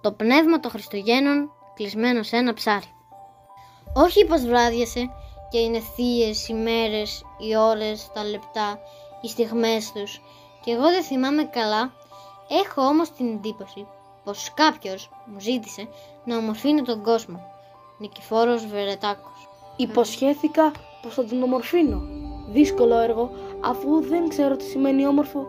Το πνεύμα των Χριστουγέννων κλεισμένο σε ένα ψάρι. Όχι πως βράδιασε και είναι θείες οι μέρες, οι ώρες, τα λεπτά, οι στιγμές τους και εγώ δεν θυμάμαι καλά, έχω όμως την εντύπωση πως κάποιος μου ζήτησε να ομορφύνει τον κόσμο. Νικηφόρος Βερετάκος. Υποσχέθηκα πως θα τον ομορφύνω. Δύσκολο έργο αφού δεν ξέρω τι σημαίνει όμορφο.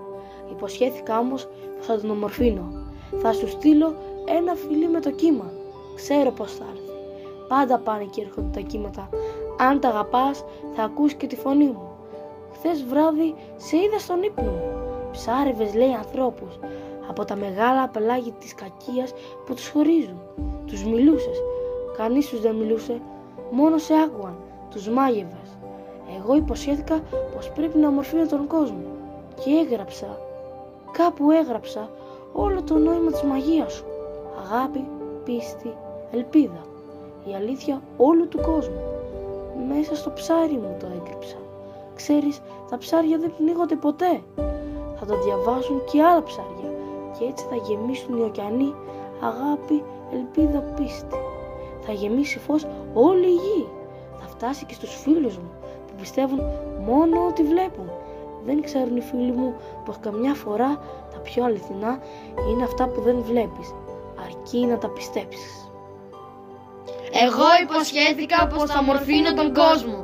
Υποσχέθηκα όμως πως θα τον ομορφύνω. Θα σου στείλω ένα φιλί με το κύμα. Ξέρω πως θα έρθει. Πάντα πάνε και έρχονται τα κύματα. Αν τα αγαπάς θα ακούς και τη φωνή μου. Χθες βράδυ σε είδα στον ύπνο μου. Ψάρευες λέει ανθρώπους από τα μεγάλα πελάγια της κακίας που τους χωρίζουν. Τους μιλούσες. Κανείς τους δεν μιλούσε. Μόνο σε άκουαν. Τους μάγευες. Εγώ υποσχέθηκα πως πρέπει να ομορφύνω τον κόσμο. Και έγραψα. Κάπου έγραψα όλο το νόημα της μαγείας σου. Αγάπη, πίστη, ελπίδα. Η αλήθεια όλου του κόσμου. Μέσα στο ψάρι μου το έκρυψα. Ξέρεις, τα ψάρια δεν πνίγονται ποτέ. Θα το διαβάσουν και άλλα ψάρια και έτσι θα γεμίσουν οι ωκεανοί αγάπη, ελπίδα, πίστη. Θα γεμίσει φως όλη η γη. Θα φτάσει και στους φίλους μου που πιστεύουν μόνο ότι βλέπουν. Δεν ξέρουν οι φίλοι μου πως καμιά φορά τα πιο αληθινά είναι αυτά που δεν βλέπεις, αρκεί να τα πιστέψεις. Εγώ υποσχέθηκα πως θα μορφύνω τον κόσμο.